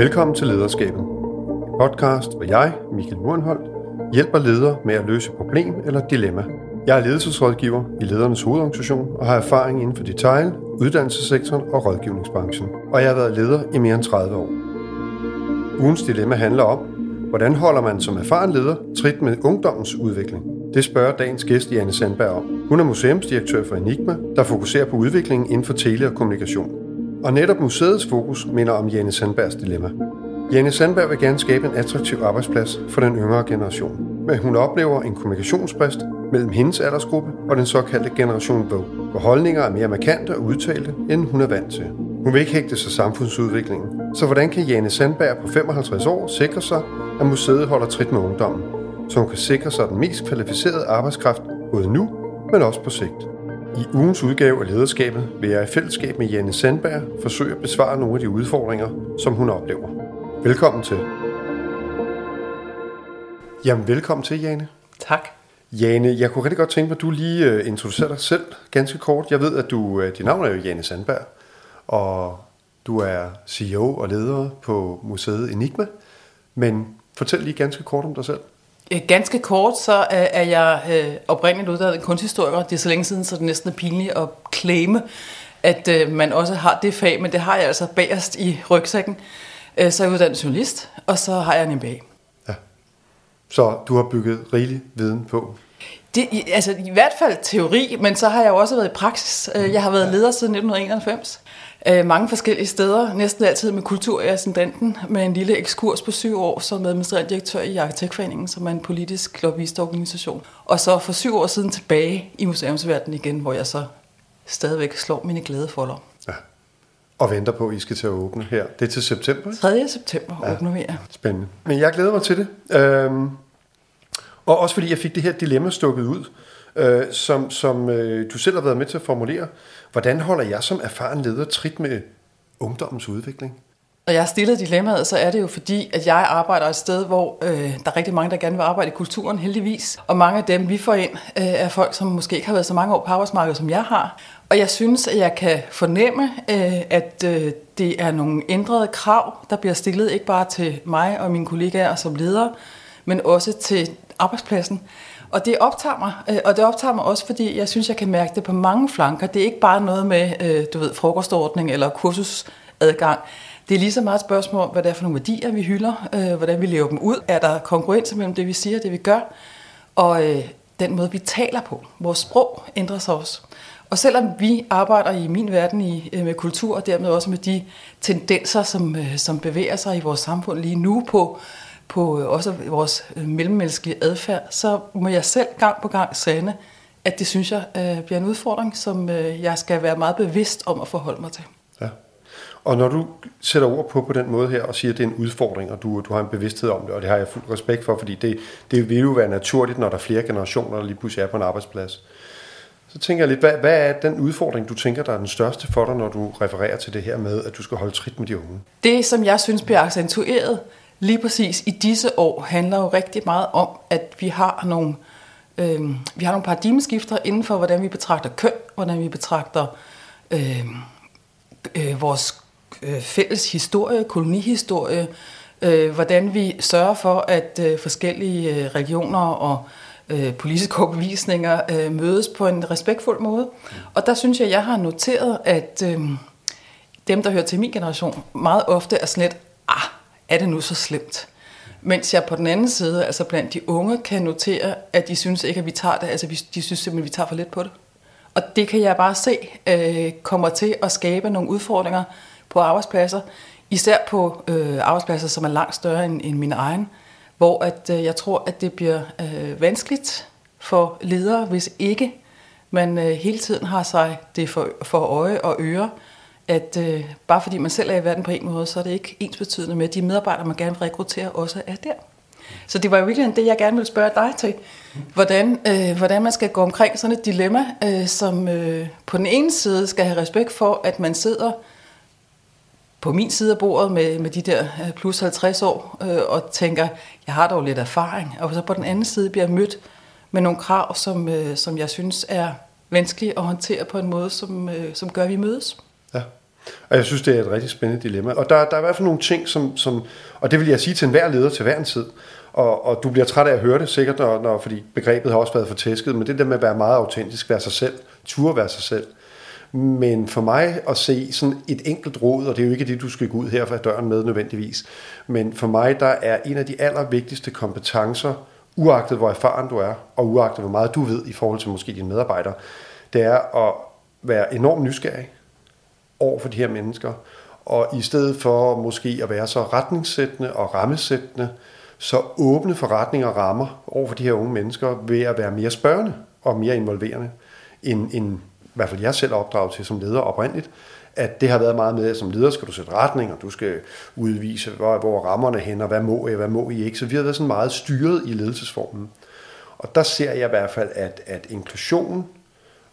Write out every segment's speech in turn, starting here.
Velkommen til Lederskabet. En podcast, hvor jeg, Michael Murenholdt, hjælper ledere med at løse problem eller dilemma. Jeg er ledelsesrådgiver i Ledernes Hovedorganisation og har erfaring inden for detail, uddannelsessektoren og rådgivningsbranchen. Og jeg har været leder i mere end 30 år. Ugens dilemma handler om, hvordan holder man som erfaren leder trit med ungdommens udvikling. Det spørger dagens gæst Janne Sandberg om. Hun er museumsdirektør for Enigma, der fokuserer på udviklingen inden for tele og kommunikation. Og netop museets fokus minder om Jane Sandbergs dilemma. Jane Sandberg vil gerne skabe en attraktiv arbejdsplads for den yngre generation. Men hun oplever en kommunikationsbrist mellem hendes aldersgruppe og den såkaldte generation Vogue, hvor holdninger er mere markante og udtalte, end hun er vant til. Hun vil ikke hægte sig samfundsudviklingen. Så hvordan kan Jane Sandberg på 55 år sikre sig, at museet holder trit med ungdommen, så hun kan sikre sig den mest kvalificerede arbejdskraft både nu, men også på sigt? I ugens udgave af Lederskabet vil jeg i fællesskab med Janne Sandberg forsøge at besvare nogle af de udfordringer, som hun oplever. Velkommen til. Jamen, velkommen til, Jane. Tak. Jane, jeg kunne rigtig godt tænke mig, at du lige øh, introducerer dig selv ganske kort. Jeg ved, at du, øh, dit navn er jo Jane Sandberg, og du er CEO og leder på museet Enigma. Men fortæl lige ganske kort om dig selv. Øh, ganske kort, så er jeg oprindeligt uddannet kunsthistoriker. Det er så længe siden, så det næsten er pinligt at claime, at man også har det fag, men det har jeg altså bagerst i rygsækken. Så er jeg uddannet journalist, og så har jeg en MBA. Så du har bygget rigelig viden på? Det, altså i hvert fald teori, men så har jeg jo også været i praksis. Øh, jeg har været leder siden 1991. Øh, mange forskellige steder, næsten altid med kultur i ascendanten, med en lille ekskurs på syv år som administrerende direktør i Arkitektforeningen, som er en politisk lobbyistorganisation. Og så for syv år siden tilbage i museumsverdenen igen, hvor jeg så stadigvæk slår mine glæde folder. Ja. Og venter på, at I skal til at åbne her. Det er til september? 3. september ja. åbner vi, ja. Spændende. Men jeg glæder mig til det. Øhm, og også fordi jeg fik det her dilemma stukket ud, øh, som, som øh, du selv har været med til at formulere. Hvordan holder jeg som erfaren leder trit med ungdommens udvikling? Når jeg har stillet dilemmaet, så er det jo fordi, at jeg arbejder et sted, hvor øh, der er rigtig mange, der gerne vil arbejde i kulturen, heldigvis. Og mange af dem, vi får ind, øh, er folk, som måske ikke har været så mange år på arbejdsmarkedet, som jeg har. Og jeg synes, at jeg kan fornemme, øh, at øh, det er nogle ændrede krav, der bliver stillet ikke bare til mig og mine kollegaer som ledere, men også til arbejdspladsen. Og det optager mig, øh, og det optager mig også, fordi jeg synes, jeg kan mærke det på mange flanker. Det er ikke bare noget med, øh, du ved, frokostordning eller kursusadgang. Det er lige så meget et spørgsmål om, hvad det er for nogle værdier, vi hylder, øh, hvordan vi lever dem ud. Er der konkurrence mellem det, vi siger og det, vi gør? Og øh, den måde, vi taler på. Vores sprog ændrer sig også. Og selvom vi arbejder i min verden i, med kultur, og dermed også med de tendenser, som, som bevæger sig i vores samfund lige nu på på øh, også vores øh, mellemmenneskelige adfærd, så må jeg selv gang på gang sande, at det synes jeg øh, bliver en udfordring, som øh, jeg skal være meget bevidst om at forholde mig til. Ja. Og når du sætter ord på på den måde her og siger, at det er en udfordring, og du, du har en bevidsthed om det, og det har jeg fuld respekt for, fordi det, det vil jo være naturligt, når der er flere generationer, der lige pludselig er på en arbejdsplads. Så tænker jeg lidt, hvad, hvad er den udfordring, du tænker, der er den største for dig, når du refererer til det her med, at du skal holde trit med de unge? Det, som jeg synes bliver accentueret, lige præcis i disse år handler jo rigtig meget om, at vi har nogle, øh, vi har nogle paradigmeskifter inden for, hvordan vi betragter køn, hvordan vi betragter øh, øh, vores øh, fælles historie, kolonihistorie, øh, hvordan vi sørger for, at øh, forskellige øh, regioner og øh, politiske overbevisninger øh, mødes på en respektfuld måde. Og der synes jeg, jeg har noteret, at øh, dem, der hører til min generation, meget ofte er sådan lidt, er det nu så slemt? Mens jeg på den anden side, altså blandt de unge, kan notere, at de synes ikke, at vi tager det, altså de synes simpelthen, at vi tager for lidt på det. Og det kan jeg bare se øh, kommer til at skabe nogle udfordringer på arbejdspladser, især på øh, arbejdspladser, som er langt større end, end min egen, hvor at, øh, jeg tror, at det bliver øh, vanskeligt for ledere, hvis ikke man øh, hele tiden har sig det for, for øje og øre, at øh, bare fordi man selv er i verden på en måde, så er det ikke ens betydende med, at de medarbejdere, man gerne vil rekruttere, også er der. Så det var jo virkelig det, jeg gerne ville spørge dig til. Hvordan, øh, hvordan man skal gå omkring sådan et dilemma, øh, som øh, på den ene side skal have respekt for, at man sidder på min side af bordet med, med de der øh, plus 50 år, øh, og tænker, jeg har dog lidt erfaring. Og så på den anden side bliver mødt med nogle krav, som, øh, som jeg synes er vanskelige at håndtere på en måde, som, øh, som gør, at vi mødes. Ja. Og jeg synes, det er et rigtig spændende dilemma. Og der, der er i hvert fald nogle ting, som, som og det vil jeg sige til enhver leder til hver en tid, og, og du bliver træt af at høre det sikkert, når, når, fordi begrebet har også været for tæsket, men det der med at være meget autentisk, være sig selv, turde være sig selv. Men for mig at se sådan et enkelt råd, og det er jo ikke det, du skal gå ud her fra døren med nødvendigvis, men for mig, der er en af de allervigtigste kompetencer, uagtet hvor erfaren du er, og uagtet hvor meget du ved i forhold til måske dine medarbejdere, det er at være enormt nysgerrig over for de her mennesker, og i stedet for måske at være så retningssættende og rammesættende, så åbne forretninger og rammer over for de her unge mennesker ved at være mere spørgende og mere involverende, end, end i hvert fald jeg selv er opdraget til som leder oprindeligt, at det har været meget med, at som leder skal du sætte retning, og du skal udvise, hvor, hvor rammerne hen, og hvad må I, hvad må I ikke. Så vi har været sådan meget styret i ledelsesformen. Og der ser jeg i hvert fald, at, at inklusionen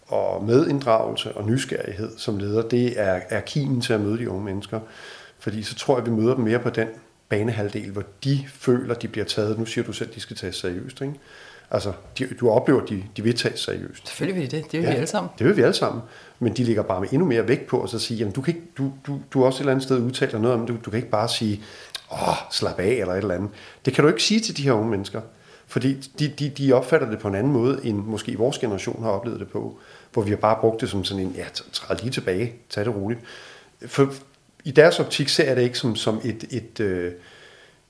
og medinddragelse og nysgerrighed som leder, det er, er kimen til at møde de unge mennesker. Fordi så tror jeg, at vi møder dem mere på den banehalvdel, hvor de føler, de bliver taget. Nu siger du selv, at de skal tages seriøst. Ikke? Altså, de, du oplever, at de, de vil tages seriøst. Selvfølgelig vil de det. Det vil ja, vi alle sammen. Det vil vi alle sammen. Men de ligger bare med endnu mere vægt på, at så sige, jamen, du, kan ikke, du, du, du også et eller andet sted udtaler noget om, du, du kan ikke bare sige, åh, slap af, eller et eller andet. Det kan du ikke sige til de her unge mennesker. Fordi de, de, de opfatter det på en anden måde, end måske vores generation har oplevet det på. Hvor vi har bare brugt det som sådan en, ja, træd lige tilbage, tag det roligt. For i deres optik ser jeg det ikke som, som et, et, øh,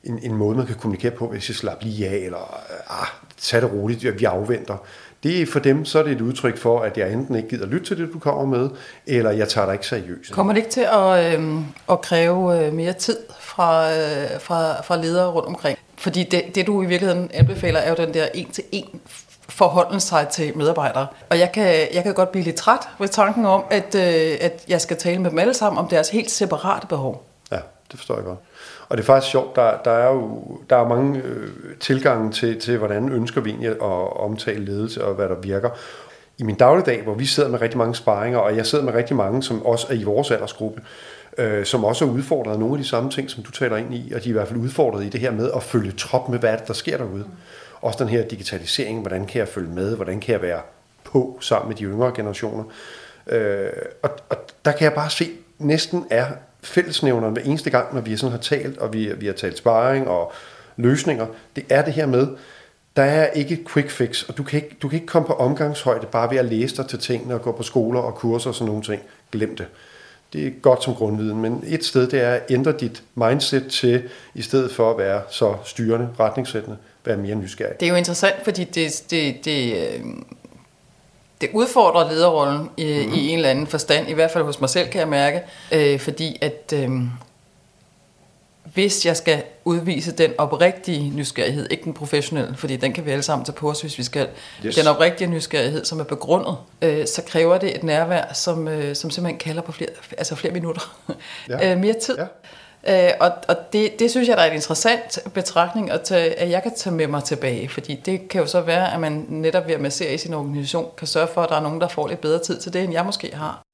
en, en måde, man kan kommunikere på, hvis jeg slapper lige af, eller øh, ah, tag det roligt, vi afventer. Det er for dem, så er det et udtryk for, at jeg enten ikke gider lytte til det, du kommer med, eller jeg tager dig ikke seriøst. Kommer det ikke til at, øh, at kræve øh, mere tid fra, øh, fra, fra ledere rundt omkring? Fordi det, det, du i virkeligheden anbefaler, er jo den der en-til-en forholden sig til medarbejdere. Og jeg kan, jeg kan godt blive lidt træt ved tanken om, at, øh, at jeg skal tale med dem alle sammen om deres helt separate behov. Ja, det forstår jeg godt. Og det er faktisk sjovt, der, der er jo der er mange øh, tilgange til, til, hvordan ønsker vi egentlig at omtale ledelse og hvad der virker. I min dagligdag, hvor vi sidder med rigtig mange sparringer, og jeg sidder med rigtig mange, som også er i vores aldersgruppe, øh, som også er udfordret af nogle af de samme ting, som du taler ind i, og de er i hvert fald udfordret i det her med at følge trop med, hvad det, der sker derude. Også den her digitalisering, hvordan kan jeg følge med, hvordan kan jeg være på sammen med de yngre generationer. Øh, og, og der kan jeg bare se, næsten er fællesnævneren hver eneste gang, når vi sådan har talt, og vi, vi har talt sparring og løsninger, det er det her med, der er ikke et quick fix, og du kan ikke, du kan ikke komme på omgangshøjde bare ved at læse dig til tingene og gå på skoler og kurser og sådan nogle ting. Glem det. Det er godt som grundviden, men et sted det er at ændre dit mindset til, i stedet for at være så styrende, retningssættende, være mere nysgerrig. Det er jo interessant, fordi det, det, det, øh, det udfordrer lederrollen i, mm. i en eller anden forstand, i hvert fald hos mig selv kan jeg mærke, øh, fordi at øh, hvis jeg skal udvise den oprigtige nysgerrighed, ikke den professionelle, fordi den kan vi alle sammen tage på os, hvis vi skal, yes. den oprigtige nysgerrighed, som er begrundet, øh, så kræver det et nærvær, som, øh, som simpelthen kalder på flere, altså flere minutter, ja. øh, mere tid. Ja. Øh, og og det, det synes jeg, der er en interessant betragtning, at, tage, at jeg kan tage med mig tilbage, fordi det kan jo så være, at man netop ved at massere i sin organisation, kan sørge for, at der er nogen, der får lidt bedre tid til det, end jeg måske har.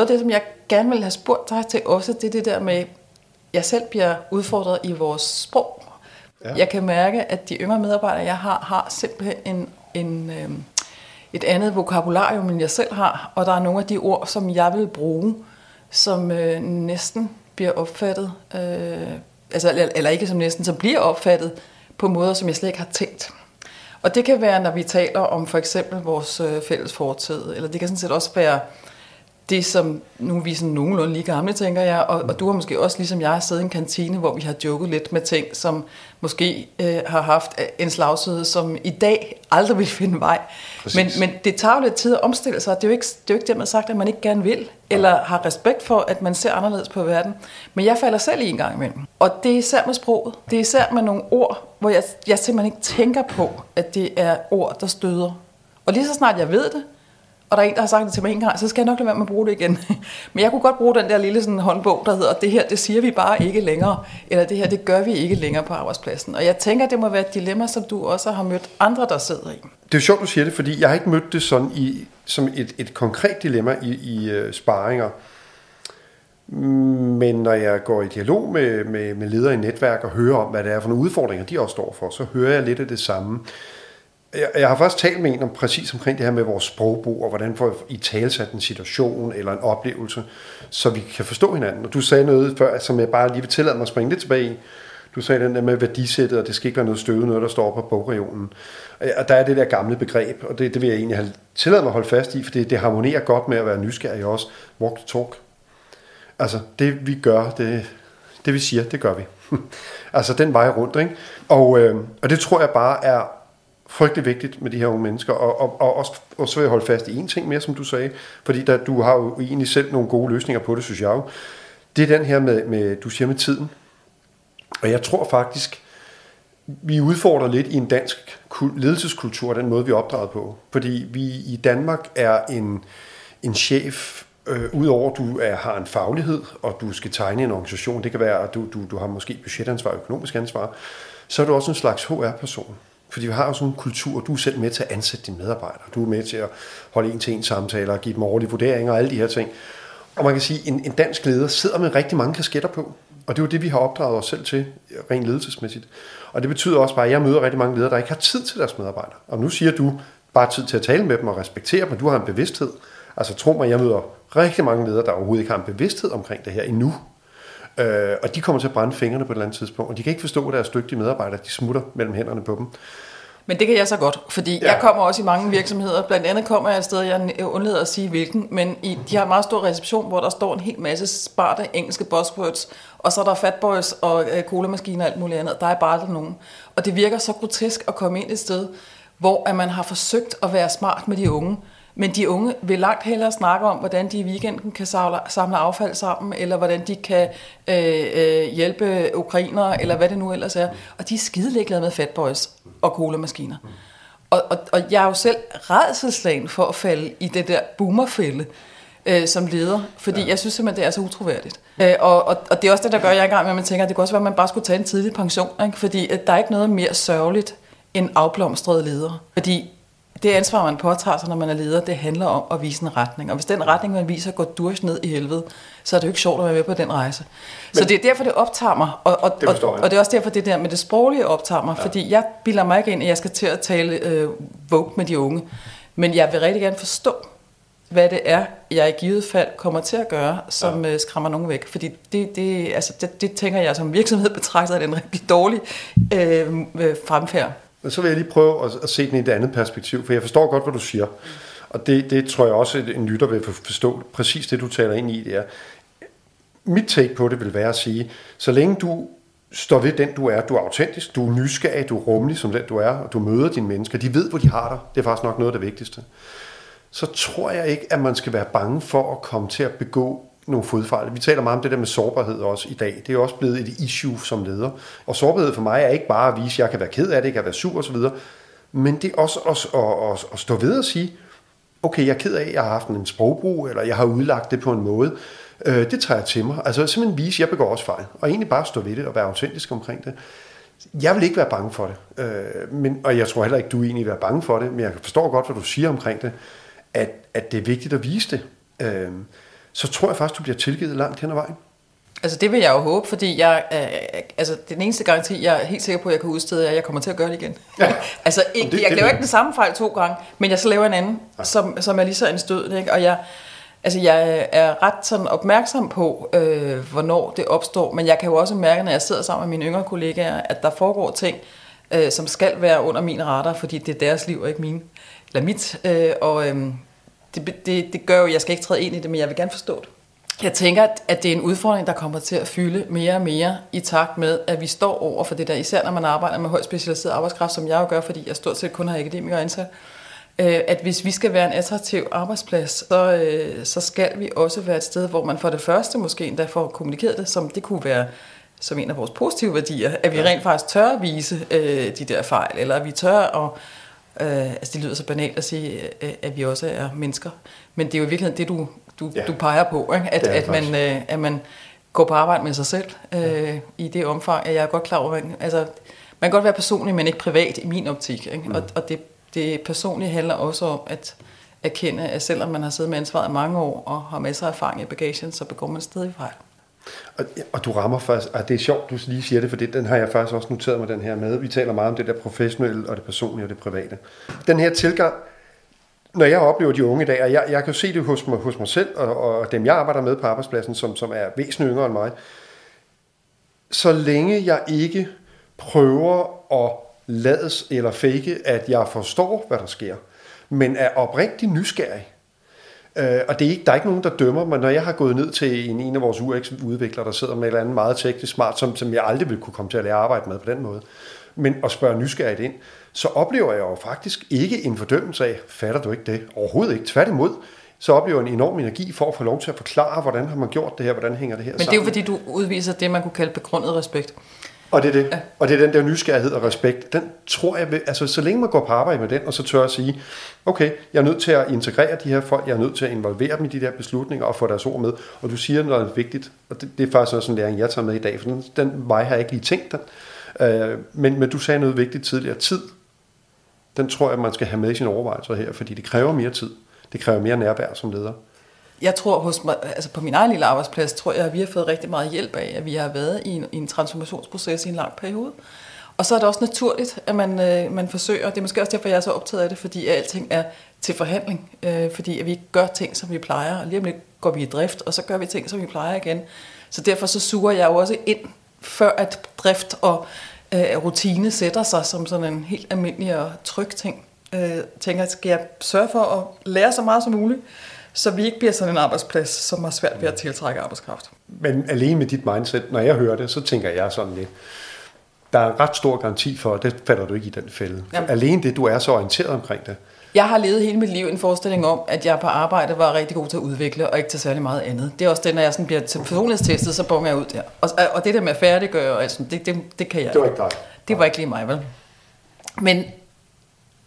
Noget af det, som jeg gerne vil have spurgt dig til også, det er det der med, jeg selv bliver udfordret i vores sprog. Ja. Jeg kan mærke, at de yngre medarbejdere, jeg har, har simpelthen en, en, øh, et andet vokabularium, end jeg selv har. Og der er nogle af de ord, som jeg vil bruge, som øh, næsten bliver opfattet, øh, altså, eller, eller ikke som næsten, som bliver opfattet på måder, som jeg slet ikke har tænkt. Og det kan være, når vi taler om for eksempel vores øh, fælles fortid, eller det kan sådan set også være det, som nu er vi sådan nogenlunde lige gamle, tænker jeg, og, og du har måske også, ligesom jeg, siddet i en kantine, hvor vi har joket lidt med ting, som måske øh, har haft en slagside, som i dag aldrig vil finde vej. Men, men det tager jo lidt tid at omstille sig, det er jo ikke, det er jo ikke dermed sagt, at man ikke gerne vil, eller har respekt for, at man ser anderledes på verden. Men jeg falder selv i en gang imellem. Og det er især med sproget. Det er især med nogle ord, hvor jeg, jeg simpelthen ikke tænker på, at det er ord, der støder. Og lige så snart jeg ved det, og der er en, der har sagt det til mig en gang, så skal jeg nok lade være med at bruge det igen. Men jeg kunne godt bruge den der lille sådan håndbog, der hedder, det her, det siger vi bare ikke længere, eller det her, det gør vi ikke længere på arbejdspladsen. Og jeg tænker, det må være et dilemma, som du også har mødt andre, der sidder i. Det er jo sjovt, du siger det, fordi jeg har ikke mødt det sådan i, som et, et konkret dilemma i, i uh, sparinger. Mm, men når jeg går i dialog med, med, med ledere i netværk og hører om, hvad det er for nogle udfordringer, de også står for, så hører jeg lidt af det samme. Jeg, jeg har faktisk talt med en om præcis omkring det her med vores sprogbrug, og hvordan får I talsat en situation eller en oplevelse, så vi kan forstå hinanden. Og du sagde noget før, som jeg bare lige vil tillade mig at springe lidt tilbage i. Du sagde den der med værdisættet, og det skal ikke være noget støvet, noget der står på bogregionen. Og der er det der gamle begreb, og det, det vil jeg egentlig have tilladt mig at holde fast i, for det, det harmonerer godt med at være nysgerrig også. Walk the talk. Altså, det vi gør, det, det vi siger, det gør vi. altså, den vej rundt, ikke? Og, øh, og det tror jeg bare er frygtelig vigtigt med de her unge mennesker, og, og, og, også, og så vil jeg holde fast i en ting mere, som du sagde, fordi der, du har jo egentlig selv nogle gode løsninger på det, synes jeg jo. Det er den her med, med du siger med tiden. Og jeg tror faktisk, vi udfordrer lidt i en dansk ledelseskultur, den måde vi er opdraget på. Fordi vi i Danmark er en, en chef, øh, udover at du er, har en faglighed, og du skal tegne en organisation, det kan være, at du, du, du har måske budgetansvar, økonomisk ansvar, så er du også en slags HR-person. Fordi vi har jo sådan en kultur, du er selv med til at ansætte dine medarbejdere. Du er med til at holde en til en samtaler, give dem årlige vurderinger og alle de her ting. Og man kan sige, at en, en dansk leder sidder med rigtig mange kasketter på. Og det er jo det, vi har opdraget os selv til, rent ledelsesmæssigt. Og det betyder også bare, at jeg møder rigtig mange ledere, der ikke har tid til deres medarbejdere. Og nu siger du, bare tid til at tale med dem og respektere dem, du har en bevidsthed. Altså tro mig, jeg møder rigtig mange ledere, der overhovedet ikke har en bevidsthed omkring det her endnu. Øh, og de kommer til at brænde fingrene på et eller andet tidspunkt, og de kan ikke forstå, at deres dygtige medarbejdere, de smutter mellem hænderne på dem. Men det kan jeg så godt, fordi ja. jeg kommer også i mange virksomheder. Blandt andet kommer jeg et sted, jeg undlader at sige hvilken, men i, de har en meget stor reception, hvor der står en hel masse sparte engelske buzzwords, og så er der fatboys og øh, colamaskiner og alt muligt andet. Der er bare der nogen. Og det virker så grotesk at komme ind et sted, hvor at man har forsøgt at være smart med de unge, men de unge vil langt hellere snakke om, hvordan de i weekenden kan samle affald sammen, eller hvordan de kan øh, øh, hjælpe ukrainere, eller hvad det nu ellers er. Og de er skide ligeglade med fatboys og colamaskiner. Og, og, og jeg er jo selv redselslagen for at falde i det der boomerfælde øh, som leder, fordi ja. jeg synes simpelthen, det er så utroværdigt. Øh, og, og, og det er også det, der gør, at jeg i gang med, at man tænker, at det kunne også være, at man bare skulle tage en tidlig pension, ikke? fordi at der er ikke noget mere sørgeligt end afblomstrede ledere. Fordi det ansvar, man påtager sig, når man er leder, det handler om at vise en retning. Og hvis den retning, man viser, går durs ned i helvede, så er det jo ikke sjovt at være med på den rejse. Men, så det er derfor, det optager mig. Og, og, det og, og det er også derfor, det der med det sproglige optager mig. Ja. Fordi jeg bilder mig ikke ind, at jeg skal til at tale øh, Vogue med de unge. Men jeg vil rigtig gerne forstå, hvad det er, jeg i givet fald kommer til at gøre, som ja. Øh, skræmmer nogen væk. Fordi det, det, altså det, det tænker jeg som virksomhed betragter en rigtig dårlig øh, øh fremfærd. Men så vil jeg lige prøve at, at se den i et andet perspektiv, for jeg forstår godt, hvad du siger. Og det, det tror jeg også, at en lytter vil forstå præcis det, du taler ind i. Det er. Mit take på det vil være at sige, så længe du står ved den, du er, du er autentisk, du er nysgerrig, du er rummelig som den, du er, og du møder dine mennesker, de ved, hvor de har dig. Det er faktisk nok noget af det vigtigste. Så tror jeg ikke, at man skal være bange for at komme til at begå nogle fodfejl. Vi taler meget om det der med sårbarhed også i dag. Det er også blevet et issue som leder. Og sårbarhed for mig er ikke bare at vise, at jeg kan være ked af det, jeg kan være sur osv., men det er også at, at, at, at stå ved og sige, okay, jeg er ked af, at jeg har haft en sprogbrug, eller jeg har udlagt det på en måde. Øh, det tager jeg til mig. Altså simpelthen vise, at jeg begår også fejl. Og egentlig bare stå ved det og være autentisk omkring det. Jeg vil ikke være bange for det. Øh, men, og jeg tror heller ikke, du egentlig vil være bange for det, men jeg forstår godt, hvad du siger omkring det, at, at det er vigtigt at vise det. Øh, så tror jeg faktisk, du bliver tilgivet langt hen ad vejen. Altså det vil jeg jo håbe, fordi jeg, øh, altså den eneste garanti, jeg er helt sikker på, at jeg kan udstede, er, at jeg kommer til at gøre det igen. Ja. altså ikke, det, jeg det, laver det, ikke den samme fejl to gange, men jeg så laver en anden, ja. som, som er lige så en stød. Ikke? Og jeg, altså jeg er ret sådan opmærksom på, øh, hvornår det opstår, men jeg kan jo også mærke, når jeg sidder sammen med mine yngre kollegaer, at der foregår ting, øh, som skal være under min radar, fordi det er deres liv og ikke min, eller mit. Øh, og, øh, det, det, det gør jo, jeg skal ikke træde ind i det, men jeg vil gerne forstå det. Jeg tænker, at det er en udfordring, der kommer til at fylde mere og mere i takt med, at vi står over for det der, især når man arbejder med højt specialiseret arbejdskraft, som jeg jo gør, fordi jeg stort set kun har akademikere ansat, øh, at hvis vi skal være en attraktiv arbejdsplads, så, øh, så skal vi også være et sted, hvor man for det første måske endda får kommunikeret det, som det kunne være som en af vores positive værdier, at vi rent faktisk tør at vise øh, de der fejl, eller at vi tør at Øh, altså det lyder så banalt at sige, øh, at vi også er mennesker. Men det er jo i virkeligheden det, du, du, ja. du peger på, ikke? At, at, man, øh, at man går på arbejde med sig selv øh, ja. i det omfang, at jeg er godt klar over, at altså, man kan godt være personlig, men ikke privat i min optik. Ikke? Mm. Og, og det, det personlige handler også om at erkende, at selvom man har siddet med ansvaret i mange år og har masser af erfaring i bagagen, så begår man stadig fejl. Og, og du rammer faktisk, og det er sjovt, du lige siger det, for det, den har jeg faktisk også noteret mig den her med. Vi taler meget om det der professionelle og det personlige og det private. Den her tilgang, når jeg oplever de unge i dag, og jeg, jeg kan jo se det hos mig, hos mig selv, og, og dem jeg arbejder med på arbejdspladsen, som, som er væsentligt yngre end mig, så længe jeg ikke prøver at lades eller fake, at jeg forstår, hvad der sker, men er oprigtig nysgerrig, Øh, og det er ikke, der er ikke nogen, der dømmer mig, når jeg har gået ned til en, en af vores UX-udviklere, der sidder med et eller andet meget teknisk smart, som, som jeg aldrig vil kunne komme til at lære at arbejde med på den måde, men at spørge nysgerrigt ind, så oplever jeg jo faktisk ikke en fordømmelse af, fatter du ikke det? Overhovedet ikke. Tværtimod, så oplever en enorm energi for at få lov til at forklare, hvordan har man gjort det her, hvordan hænger det her Men sammen. Men det er jo fordi, du udviser det, man kunne kalde begrundet respekt. Og det er det. Ja. Og det er den der nysgerrighed og respekt. Den tror jeg, vil, altså så længe man går på arbejde med den, og så tør at sige, okay, jeg er nødt til at integrere de her folk, jeg er nødt til at involvere dem i de der beslutninger og få deres ord med. Og du siger noget er vigtigt, og det, det er faktisk også en læring, jeg tager med i dag, for den, den vej har jeg ikke lige tænkt den. Uh, men, men du sagde noget vigtigt tidligere. Tid, den tror jeg, man skal have med i sine overvejelser her, fordi det kræver mere tid. Det kræver mere nærvær som leder jeg tror hos mig, altså på min egen lille arbejdsplads, tror jeg, at vi har fået rigtig meget hjælp af, at vi har været i en, i en transformationsproces i en lang periode. Og så er det også naturligt, at man, øh, man forsøger, det er måske også derfor, jeg er så optaget af det, fordi alting er til forhandling, øh, fordi at vi ikke gør ting, som vi plejer, og lige om lidt går vi i drift, og så gør vi ting, som vi plejer igen. Så derfor så suger jeg jo også ind, før at drift og øh, rutine sætter sig som sådan en helt almindelig og tryg ting. Øh, tænker, skal jeg sørge for at lære så meget som muligt, så vi ikke bliver sådan en arbejdsplads, som har svært ved at tiltrække arbejdskraft. Men alene med dit mindset, når jeg hører det, så tænker jeg sådan lidt, der er en ret stor garanti for, at det falder du ikke i den fælde. Alene det, du er så orienteret omkring det. Jeg har levet hele mit liv en forestilling om, at jeg på arbejde var rigtig god til at udvikle, og ikke til særlig meget andet. Det er også det, når jeg sådan bliver til personlighedstestet, så bonger jeg ud der. Og, og det der med at færdiggøre, altså, det, det, det kan jeg Det var ikke dig. Det var ikke lige mig, vel? Men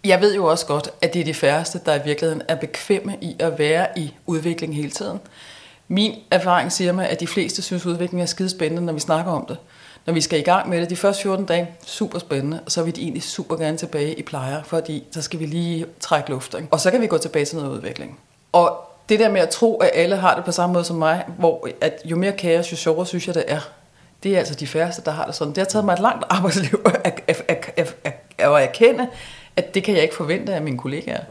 jeg ved jo også godt, at det er de færreste, der i virkeligheden er bekvemme i at være i udvikling hele tiden. Min erfaring siger mig, at de fleste synes, at udvikling er skidespændende, når vi snakker om det. Når vi skal i gang med det, de første 14 dage, super spændende, og så vil de egentlig super gerne tilbage i plejer, fordi så skal vi lige trække luft. Ikke? Og så kan vi gå tilbage til noget udvikling. Og det der med at tro, at alle har det på samme måde som mig, hvor at jo mere kaos, jo sjovere synes jeg, det er. Det er altså de færreste, der har det sådan. Det har taget mig et langt arbejdsliv at, at, at, at, at, at erkende, at det kan jeg ikke forvente af mine kollegaer.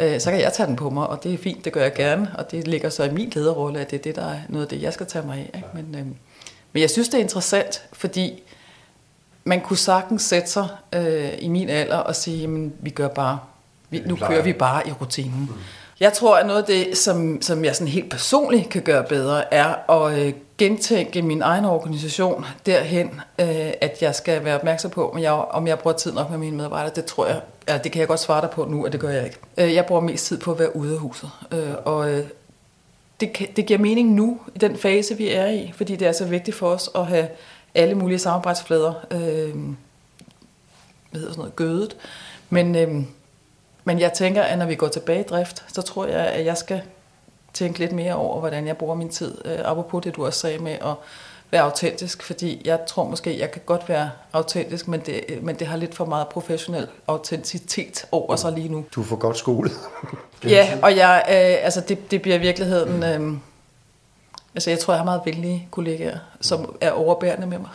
Øh, så kan jeg tage den på mig, og det er fint, det gør jeg gerne, og det ligger så i min lederrolle, at det er det, der er noget af det, jeg skal tage mig af. Ikke? Men, øh, men jeg synes, det er interessant, fordi man kunne sagtens sætte sig øh, i min alder og sige, jamen, vi gør bare, vi, nu kører vi bare i rutinen. Mm. Jeg tror, at noget af det, som, som jeg sådan helt personligt kan gøre bedre, er at øh, gentænke min egen organisation derhen, øh, at jeg skal være opmærksom på, om jeg, om jeg bruger tid nok med mine medarbejdere. Det tror jeg, ja, det kan jeg godt svare dig på nu, at det gør jeg ikke. Øh, jeg bruger mest tid på at være ude af huset. Øh, og øh, det, kan, det giver mening nu, i den fase, vi er i, fordi det er så vigtigt for os at have alle mulige samarbejdsflader øh, hvad hedder sådan noget, gødet. Men, øh, men jeg tænker, at når vi går tilbage i drift, så tror jeg, at jeg skal tænke lidt mere over, hvordan jeg bruger min tid. Øh, apropos det, du også sagde med at være autentisk, fordi jeg tror måske, jeg kan godt være autentisk, men det, men det har lidt for meget professionel autenticitet over sig lige nu. Du for godt skolet. ja, og jeg, øh, altså det, det bliver i virkeligheden... Øh, altså jeg tror, jeg har meget venlige kollegaer, som er overbærende med mig.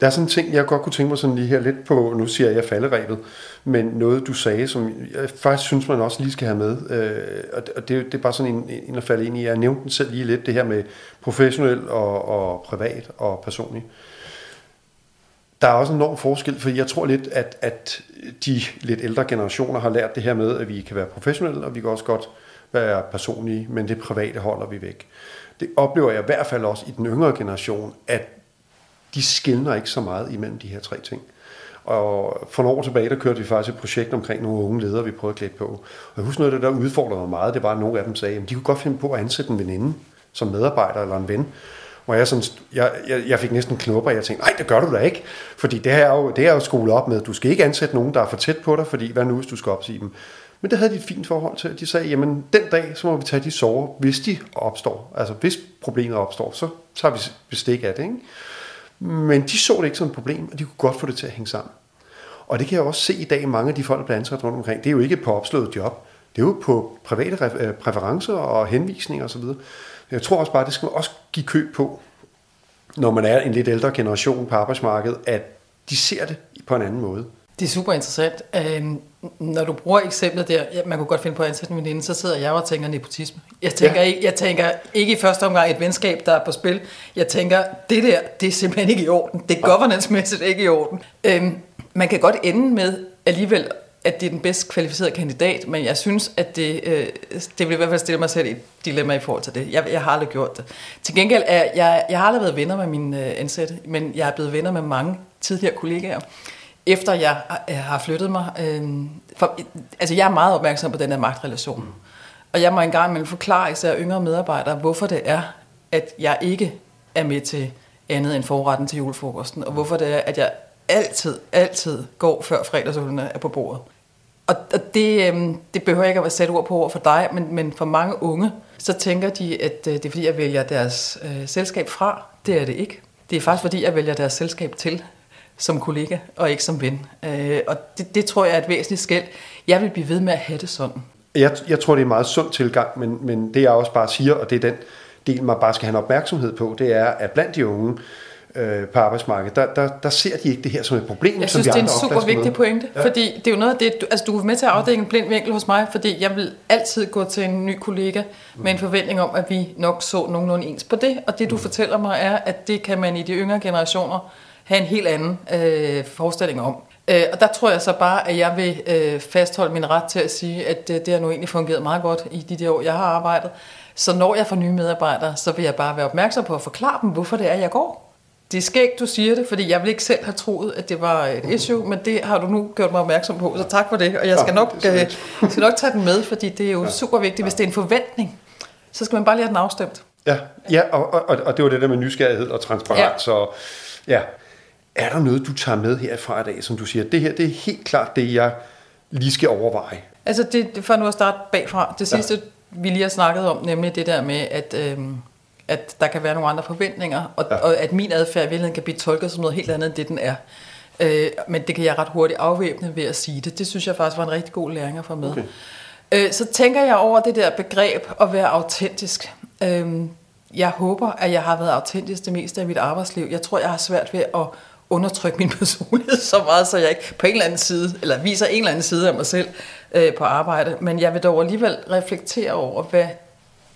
Der er sådan en ting, jeg godt kunne tænke mig sådan lige her lidt på, nu siger jeg falderæbet, men noget du sagde, som jeg faktisk synes, man også lige skal have med, øh, og det, det er bare sådan en, en at falde ind i, jeg nævnte den selv lige lidt, det her med professionel og, og privat og personlig. Der er også en enorm forskel, for jeg tror lidt, at, at de lidt ældre generationer har lært det her med, at vi kan være professionelle, og vi kan også godt være personlige, men det private holder vi væk. Det oplever jeg i hvert fald også i den yngre generation, at de skiller ikke så meget imellem de her tre ting. Og for nogle år tilbage, der kørte vi faktisk et projekt omkring nogle unge ledere, vi prøvede at klæde på. Og jeg husker noget af det, der udfordrede mig meget, det var, at nogle af dem sagde, at de kunne godt finde på at ansætte en veninde som medarbejder eller en ven. Hvor jeg, sådan, jeg, jeg, jeg fik næsten knupper, og jeg tænkte, nej, det gør du da ikke. Fordi det her er jo, det er jo skolet op med, du skal ikke ansætte nogen, der er for tæt på dig, fordi hvad nu, hvis du skal opsige dem? Men det havde de et fint forhold til. De sagde, jamen den dag, så må vi tage de sover, hvis de opstår. Altså hvis problemet opstår, så tager vi bestik af det. Ikke? Men de så det ikke som et problem, og de kunne godt få det til at hænge sammen. Og det kan jeg også se i dag, mange af de folk, der bliver ansat rundt omkring, det er jo ikke på opslået job. Det er jo på private øh, præferencer og henvisninger osv. Jeg tror også bare, det skal man også give køb på, når man er en lidt ældre generation på arbejdsmarkedet, at de ser det på en anden måde. Det er super interessant. Øhm, når du bruger eksemplet der, ja, man kunne godt finde på at ansætte en veninde, så sidder jeg og tænker nepotisme. Jeg tænker, ja. ikke, jeg tænker ikke i første omgang et venskab, der er på spil. Jeg tænker, det der, det er simpelthen ikke i orden. Det er governance-mæssigt ikke i orden. Øhm, man kan godt ende med alligevel at det er den bedst kvalificerede kandidat, men jeg synes, at det, øh, det vil i hvert fald stille mig selv i et dilemma i forhold til det. Jeg, jeg har aldrig gjort det. Til gengæld er jeg, jeg har aldrig været venner med mine øh, ansatte, men jeg er blevet venner med mange tidligere kollegaer, efter jeg øh, har flyttet mig. Øh, for, altså jeg er meget opmærksom på den her magtrelation. Og jeg må engang imellem forklare især yngre medarbejdere, hvorfor det er, at jeg ikke er med til andet end forretten til julefrokosten, og hvorfor det er, at jeg altid, altid går, før fredagsølene er på bordet. Og, det, øh, det behøver jeg ikke at sætte ord på over for dig, men, men for mange unge, så tænker de, at øh, det er fordi, jeg vælger deres øh, selskab fra. Det er det ikke. Det er faktisk fordi, jeg vælger deres selskab til som kollega og ikke som ven. Øh, og det, det tror jeg er et væsentligt skæld. Jeg vil blive ved med at have det sådan. Jeg, jeg tror, det er en meget sund tilgang, men, men det jeg også bare siger, og det er den del, man bare skal have en opmærksomhed på, det er, at blandt de unge, øh, på arbejdsmarkedet, der, der, der ser de ikke det her som et problem. Jeg synes, som det er en super vigtig pointe, ja. fordi det er jo noget af det, du, altså du er med til at afdække en blind vinkel hos mig, fordi jeg vil altid gå til en ny kollega med en forventning om, at vi nok så nogenlunde ens på det, og det du mm. fortæller mig er, at det kan man i de yngre generationer have en helt anden øh, forestilling om. Øh, og der tror jeg så bare, at jeg vil øh, fastholde min ret til at sige, at øh, det har nu egentlig fungeret meget godt i de der år, jeg har arbejdet. Så når jeg får nye medarbejdere, så vil jeg bare være opmærksom på at forklare dem, hvorfor det er, jeg går. Det er skægt, du siger det, fordi jeg vil ikke selv have troet, at det var et issue, men det har du nu gjort mig opmærksom på, så tak for det. Og jeg skal nok, øh, skal nok tage den med, fordi det er jo super vigtigt. Hvis det er en forventning, så skal man bare lige have den afstemt. Ja, ja og, og, og det var det der med nysgerrighed og transparens. Ja. Så ja, er der noget, du tager med herfra i dag, som du siger, det her det er helt klart det, jeg lige skal overveje? Altså, det, for nu at starte bagfra, det sidste, ja. vi lige har snakket om, nemlig det der med, at... Øh, at der kan være nogle andre forventninger, og, ja. og at min adfærd i virkeligheden kan blive tolket som noget helt andet, end det den er. Øh, men det kan jeg ret hurtigt afvæbne ved at sige det. Det synes jeg faktisk var en rigtig god læring at få med. Okay. Øh, så tænker jeg over det der begreb at være autentisk. Øh, jeg håber, at jeg har været autentisk det meste af mit arbejdsliv. Jeg tror, jeg har svært ved at undertrykke min personlighed så meget, så jeg ikke på en eller anden side, eller viser en eller anden side af mig selv øh, på arbejde. Men jeg vil dog alligevel reflektere over, hvad,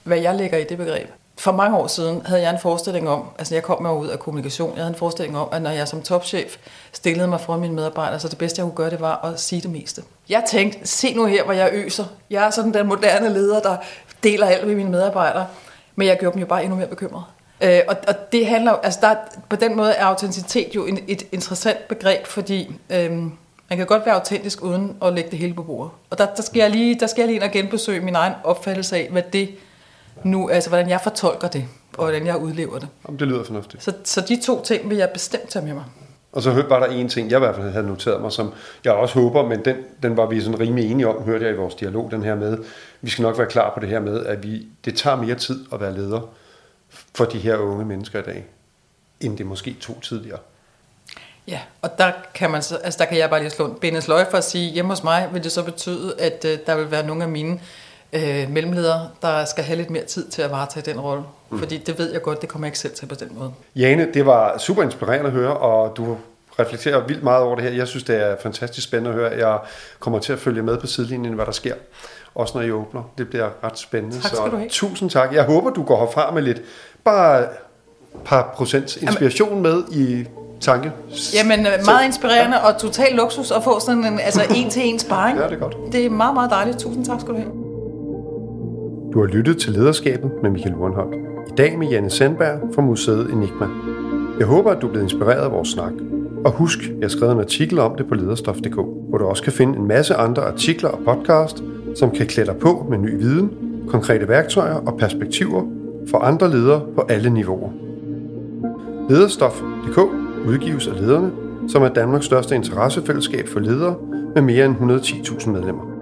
hvad jeg lægger i det begreb for mange år siden havde jeg en forestilling om, altså jeg kom mig ud af kommunikation, jeg havde en forestilling om, at når jeg som topchef stillede mig for mine medarbejdere, så det bedste jeg kunne gøre, det var at sige det meste. Jeg tænkte, se nu her, hvor jeg øser. Jeg er sådan den moderne leder, der deler alt med mine medarbejdere, men jeg gjorde dem jo bare endnu mere bekymret. Øh, og, og det handler altså der, på den måde er autenticitet jo en, et interessant begreb, fordi øhm, man kan godt være autentisk uden at lægge det hele på bordet. Og der, der, skal jeg lige, der skal jeg lige ind og genbesøge min egen opfattelse af, hvad det nu, altså hvordan jeg fortolker det, og hvordan jeg udlever det. Jamen, det lyder fornuftigt. Så, så de to ting vil jeg bestemt tage med mig. Og så var der en ting, jeg i hvert fald havde noteret mig, som jeg også håber, men den, den var vi sådan rimelig enige om, hørte jeg i vores dialog, den her med, vi skal nok være klar på det her med, at vi, det tager mere tid at være leder for de her unge mennesker i dag, end det måske tog tidligere. Ja, og der kan, man så, altså der kan jeg bare lige slå en benens løg for at sige, hjemme hos mig vil det så betyde, at uh, der vil være nogle af mine øh, mellemledere, der skal have lidt mere tid til at varetage den rolle. Mm. Fordi det ved jeg godt, det kommer jeg ikke selv til på den måde. Jane, det var super inspirerende at høre, og du reflekterer vildt meget over det her. Jeg synes, det er fantastisk spændende at høre. Jeg kommer til at følge med på sidelinjen, hvad der sker. Også når I åbner. Det bliver ret spændende. Tak have. tusind tak. Jeg håber, du går herfra med lidt, bare et par procent inspiration Jamen. med i tanke. Jamen, meget så, inspirerende ja. og total luksus at få sådan en altså en til en sparring. Ja, det er godt. Det er meget, meget dejligt. Tusind tak skal du have. Du har lyttet til Lederskabet med Michael Urenholdt. I dag med Janne Sandberg fra Museet Enigma. Jeg håber, at du er blevet inspireret af vores snak. Og husk, jeg har skrevet en artikel om det på lederstof.dk, hvor du også kan finde en masse andre artikler og podcast, som kan klæde dig på med ny viden, konkrete værktøjer og perspektiver for andre ledere på alle niveauer. Lederstof.dk udgives af lederne, som er Danmarks største interessefællesskab for ledere med mere end 110.000 medlemmer.